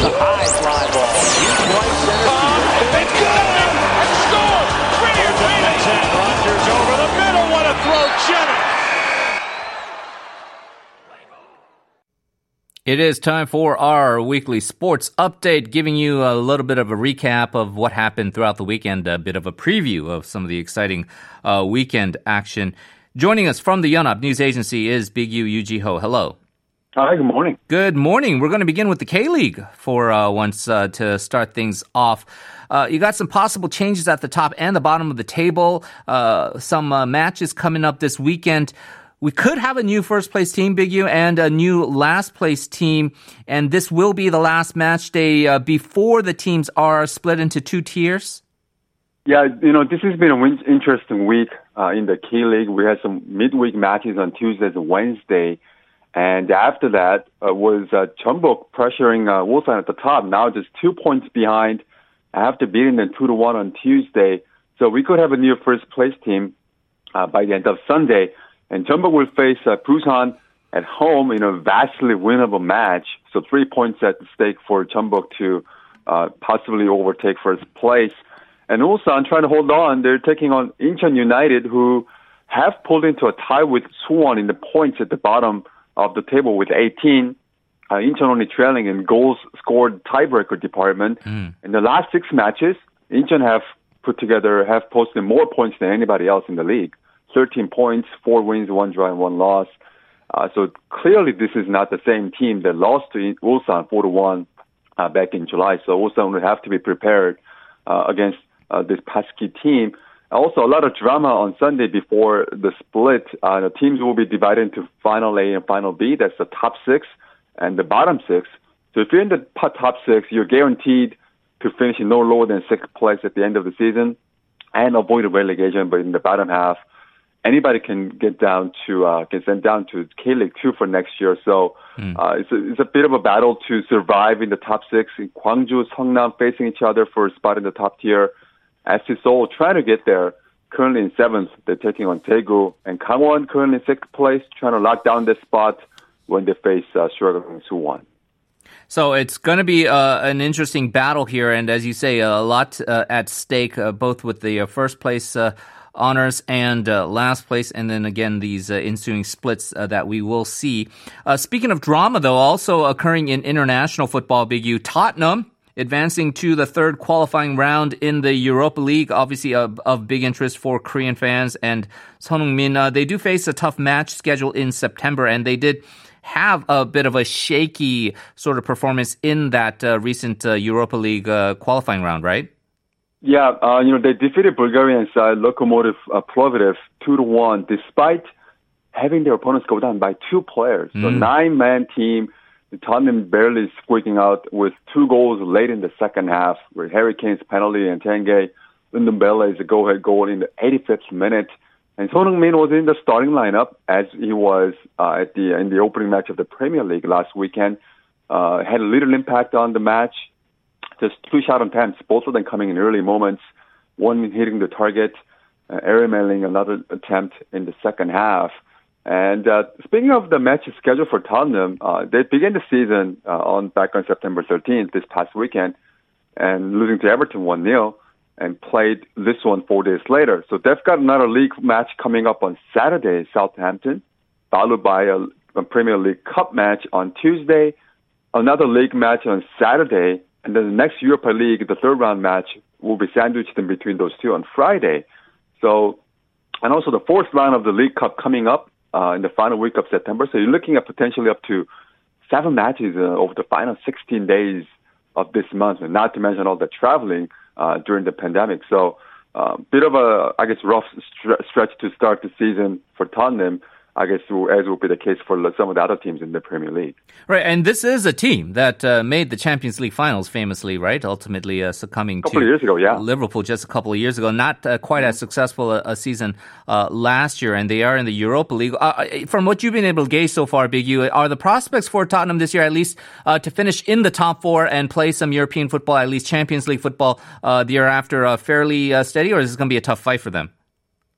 Here's the high fly ball. Deep right center field. It's good! And score! Brilliant reading! Rogers over the middle. What a throw, Jennings. It is time for our weekly sports update, giving you a little bit of a recap of what happened throughout the weekend, a bit of a preview of some of the exciting uh, weekend action. Joining us from the Yonhap News Agency is Big U Yoo Jee-ho. Hello. Hi, good morning. Good morning. We're going to begin with the K League for uh, once uh, to start things off. Uh, you got some possible changes at the top and the bottom of the table. Uh, some uh, matches coming up this weekend. We could have a new first place team, Big U, and a new last place team. And this will be the last match day uh, before the teams are split into two tiers. Yeah, you know, this has been an interesting week uh, in the K League. We had some midweek matches on Tuesdays and Wednesday. And after that uh, was uh, pressuring uh, Ulsan at the top. Now just two points behind after beating them two to one on Tuesday. So we could have a new first place team uh, by the end of Sunday. And Jeonbuk will face uh, Busan at home in a vastly winnable match. So three points at stake for Jeonbuk to uh, possibly overtake first place. And Ulsan trying to hold on. They're taking on Incheon United, who have pulled into a tie with Suwon in the points at the bottom of the table with 18. Uh, Incheon only trailing in goals scored tiebreaker department. Mm. In the last six matches, Incheon have put together, have posted more points than anybody else in the league. 13 points, four wins, one draw, and one loss. Uh, so clearly, this is not the same team that lost to Ulsan 4 to 1 uh, back in July. So Ulsan would have to be prepared uh, against uh, this pesky team. Also, a lot of drama on Sunday before the split. Uh, the teams will be divided into Final A and Final B. That's the top six and the bottom six. So if you're in the top six, you're guaranteed to finish in no lower than sixth place at the end of the season and avoid a relegation. But in the bottom half, anybody can get down to uh, get sent down to K League two for next year. So Mm. uh, it's a, it's a bit of a battle to survive in the top six. In Gwangju, Seongnam facing each other for a spot in the top tier. FC Seoul trying to get there. Currently in seventh, they're taking on Daegu and Gangwon currently in sixth place, trying to lock down this spot when they face uh, struggling Suwon. So it's going to be uh, an interesting battle here, and as you say, a lot uh, at stake, uh, both with the uh, first place uh, honors and uh, last place, and then again these ensuing splits that we will see. speaking of drama, though, also occurring in international football, Big U, Tottenham advancing to the third qualifying round in the Europa League, obviously of, of big interest for Korean fans. And Son Heung-min, uh, they do face a tough match schedule in September, and they did have a bit of a shaky sort of performance in that uh, recent uh, Europa League uh, qualifying round, right? Yeah, uh, you know they defeated Bulgarian side Lokomotiv uh, Plovdiv two to one, despite having their opponents go down by two players. So Mm. nine man team. Tottenham barely squeaking out with two goals late in the second half, where Harry Kane's penalty and Tanguy Ndombele is a go-ahead goal in the 85th minute. And Son Heung-min was in the starting lineup as he was uh, at the in the opening match of the Premier League last weekend. Uh, had a little impact on the match. Just two shot attempts, both of them coming in early moments. One hitting the target, uh, Aaron Melling another attempt in the second half. And uh, speaking of the match schedule for Tottenham, uh, they began the season uh, on back on September 13th this past weekend, and losing to Everton 1 0, and played this one four days later. So they've got another league match coming up on Saturday, in Southampton, followed by a, a Premier League Cup match on Tuesday, another league match on Saturday, and then the next Europa League, the third round match, will be sandwiched in between those two on Friday. So, and also the fourth round of the League Cup coming up uh, in the final week of September. So you're looking at potentially up to seven matches uh, over the final 16 days of this month, and not to mention all the traveling uh, during the pandemic. So, uh, bit of a, I guess, rough stre- stretch to start the season for Tottenham. I guess as will be the case for some of the other teams in the Premier League. Right, and this is a team that uh, made the Champions League finals famously, right? Ultimately uh, succumbing A couple to of years ago, yeah. Liverpool just a couple of years ago. Not uh, quite as successful a, a season uh, last year, and they are in the Europa League. Uh, from what you've been able to gauge so far, Big U, are the prospects for Tottenham this year at least uh, to finish in the top four and play some European football, at least Champions League football the year after, fairly steady, or is this going to be a tough fight for them?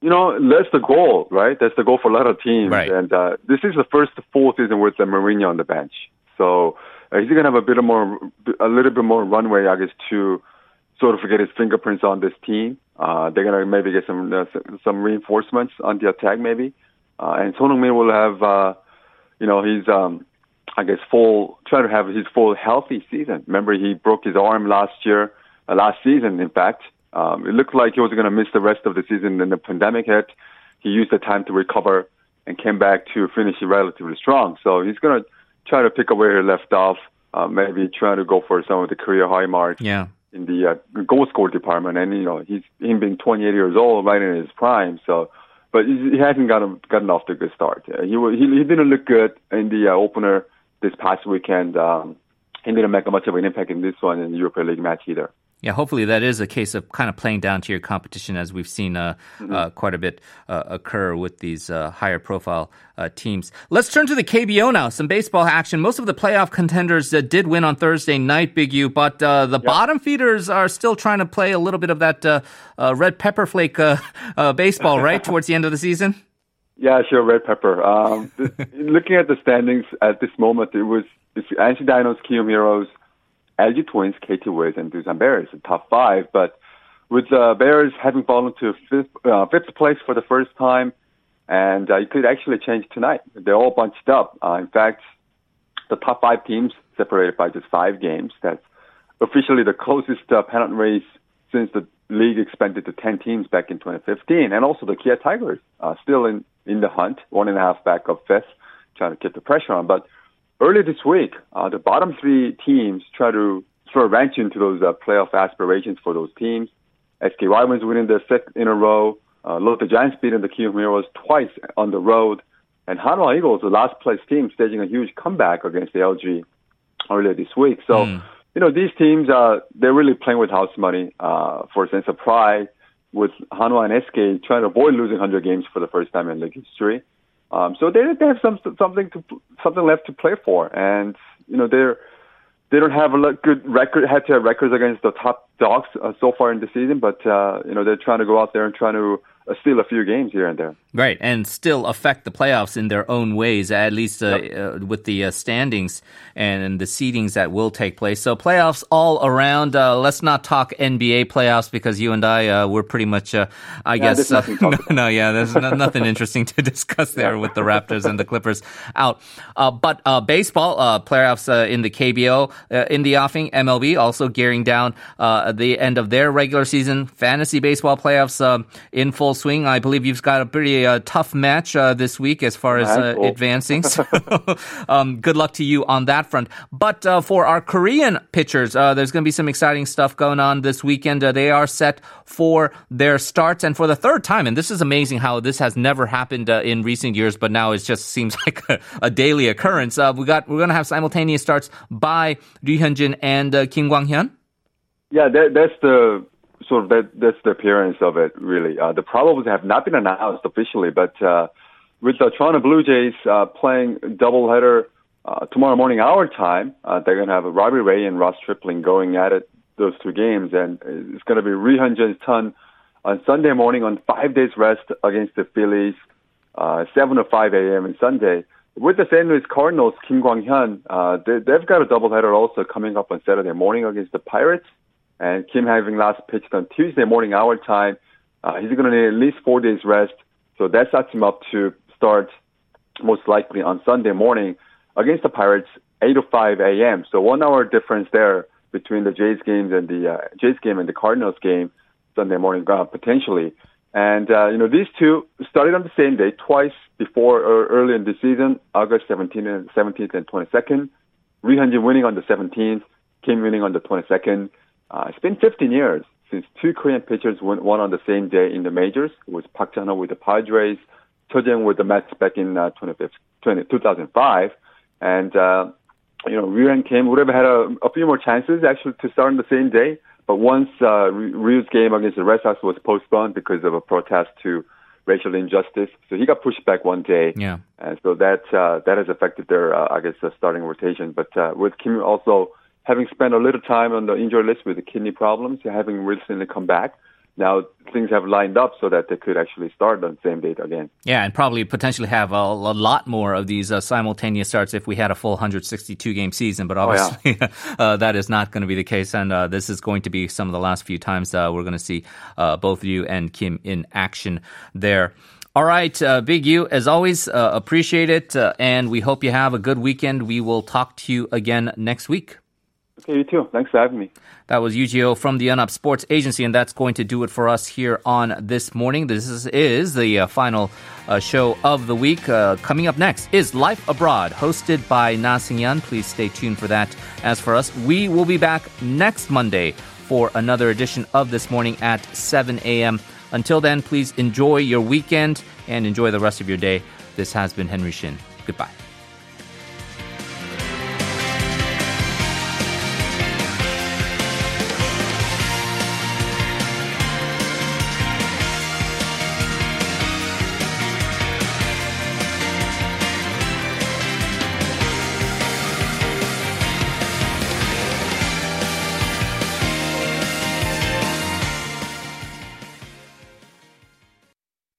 You know, that's the goal, right? That's the goal for a lot of teams. Right. And uh, this is the first full season with uh, Mourinho on the bench. So uh, he's going to have a bit of more, a little bit more runway, I guess, to sort of get his fingerprints on this team. Uh, they're gonna maybe get some uh, some reinforcements on the attack, maybe. Uh, and Son Heung-min will have, uh, you know, he's um, I guess full try to have his full healthy season. Remember, he broke his arm last year, uh, last season, in fact. Um, it looked like he was going to miss the rest of the season. Then the pandemic hit. He used the time to recover and came back to finish relatively strong. So he's going to try to pick up where he left off. Uh, maybe trying to go for some of the career high marks. Yeah. In the uh, goal score department, and you know he's him being 28 years old, right in his prime. So, but he hasn't gotten gotten off to a good start. Uh, he he he didn't look good in the uh, opener this past weekend. Um, he didn't make much of an impact in this one in the European League match either. Yeah, hopefully that is a case of kind of playing down to your competition, as we've seen uh, mm-hmm. uh, quite a bit uh, occur with these uh, higher profile uh, teams. Let's turn to the KBO now. Some baseball action. Most of the playoff contenders uh, did win on Thursday night, Big U, but the yep. bottom feeders are still trying to play a little bit of that red pepper flake baseball, right, towards the end of the season? Yeah, sure, red pepper. Um, looking at the standings at this moment, it was it's Dinos, Kiwoom Heroes, LG Twins, KT Wiz, and Doosan Bears, the top five. But with the uh, Bears having fallen to fifth, uh, fifth place for the first time, and uh, it could actually change tonight. They're all bunched up. Uh, in fact, the top five teams separated by just five games. That's officially the closest uh, pennant race since the league expanded to 10 teams back in 2015. And also the Kia Tigers uh, still in, in the hunt, one and a half back of fifth, trying to keep the pressure on. But earlier this week, uh, the bottom three teams try to sort of ranch into those uh, playoff aspirations for those teams. SK Wyverns winning the sixth in a row. Uh, Lotte Giants beating the Kiwoom Heroes twice on the road. And Hanwha Eagles, the last place team, staging a huge comeback against the LG earlier this week. So, mm. you know, these teams, uh, they're really playing with house money uh, for a sense of pride, with Hanwha and SK trying to avoid losing 100 games for the first time in league history. Um, so they they have some something to something left to play for, and you know they're they don't have a good record head to head records against the top dogs uh, so far in the season, but uh, you know they're trying to go out there and trying to steal a few games here and there. Right, and still affect the playoffs in their own ways, at least uh, yep. uh, with the uh, standings and the seedings that will take place. So playoffs all around. Uh, let's not talk NBA playoffs because you and I uh, we're pretty much, I yeah, guess, no, no, yeah, there's no, nothing interesting to discuss there with the Raptors and the Clippers out. but baseball playoffs in the KBO in the offing, MLB also gearing down the end of their regular season. Fantasy baseball playoffs in full swing. I believe you've got a pretty a tough match uh, this week as far as uh, advancing. So, um, good luck to you on that front. But uh, for our Korean pitchers, uh, there's going to be some exciting stuff going on this weekend. Uh, they are set for their starts, and for the third time. And this is amazing how this has never happened uh, in recent years, but now it just seems like a, a daily occurrence. we got we're going to have simultaneous starts by Ryu Hyunjin and Kim Kwang Hyun. Yeah, that, that's the sort of that that's the appearance of it really. Uh, the problems have not been announced officially, but uh, with the Toronto Blue Jays uh, playing doubleheader uh, tomorrow morning our time, uh, they're going to have Robbie Ray and Ross Stripling going at it those two games, and it's going to be Ryu Hyunjin's ton on Sunday morning on five days rest against the Phillies, uh, 7 to 5 a.m. on Sunday. With the St. Louis Cardinals, Kim Kwang Hyun, uh, they, they've got a doubleheader also coming up on Saturday morning against the Pirates. And Kim having last pitched on Tuesday morning our time, uh, he's going to need at least four days rest. So that sets him up to start most likely on Sunday morning against the Pirates, 8 to 5 a.m. So one hour difference there between the Jays games and the uh, Jays game and the Cardinals game Sunday morning uh, potentially. And uh, you know these two started on the same day twice before or early in the season, August 17th and 17th and 22nd. Ryu Hyunjin winning on the 17th, Kim winning on the 22nd. Uh, it's been 15 years since two Korean pitchers won, won on the same day in the majors. It was Park Chan-ho with the Padres, Cho Jung with the Mets back in uh, 2005. And, uh, you know, Ryu and Kim would have had a, a few more chances actually to start on the same day. But once uh, Ryu's game against the Red Sox was postponed because of a protest to racial injustice, so he got pushed back one day. Yeah. And so that uh, that has affected their, uh, I guess, uh, starting rotation. But uh, with Kim also having spent a little time on the injury list with the kidney problems, having recently come back, now things have lined up so that they could actually start on the same date again. Yeah, and probably potentially have a, a lot more of these uh, simultaneous starts if we had a full 162 game season. But obviously, oh, yeah. uh, that is not going to be the case. And uh, this is going to be some of the last few times uh, we're going to see uh, both you and Kim in action there. All right, uh, Big U, as always, uh, appreciate it. Uh, and we hope you have a good weekend. We will talk to you again next week. Okay, you too. Thanks for having me. That was Yoo Jee-ho from the Yonhap Sports Agency, and that's going to do it for us here on this morning. This is, is the uh, final uh, show of the week. Uh, coming up next is Life Abroad, hosted by Na Sing-yan. Please stay tuned for that. As for us, we will be back next Monday for another edition of This Morning at 7 a.m. Until then, please enjoy your weekend and enjoy the rest of your day. This has been Henry Shin. Goodbye.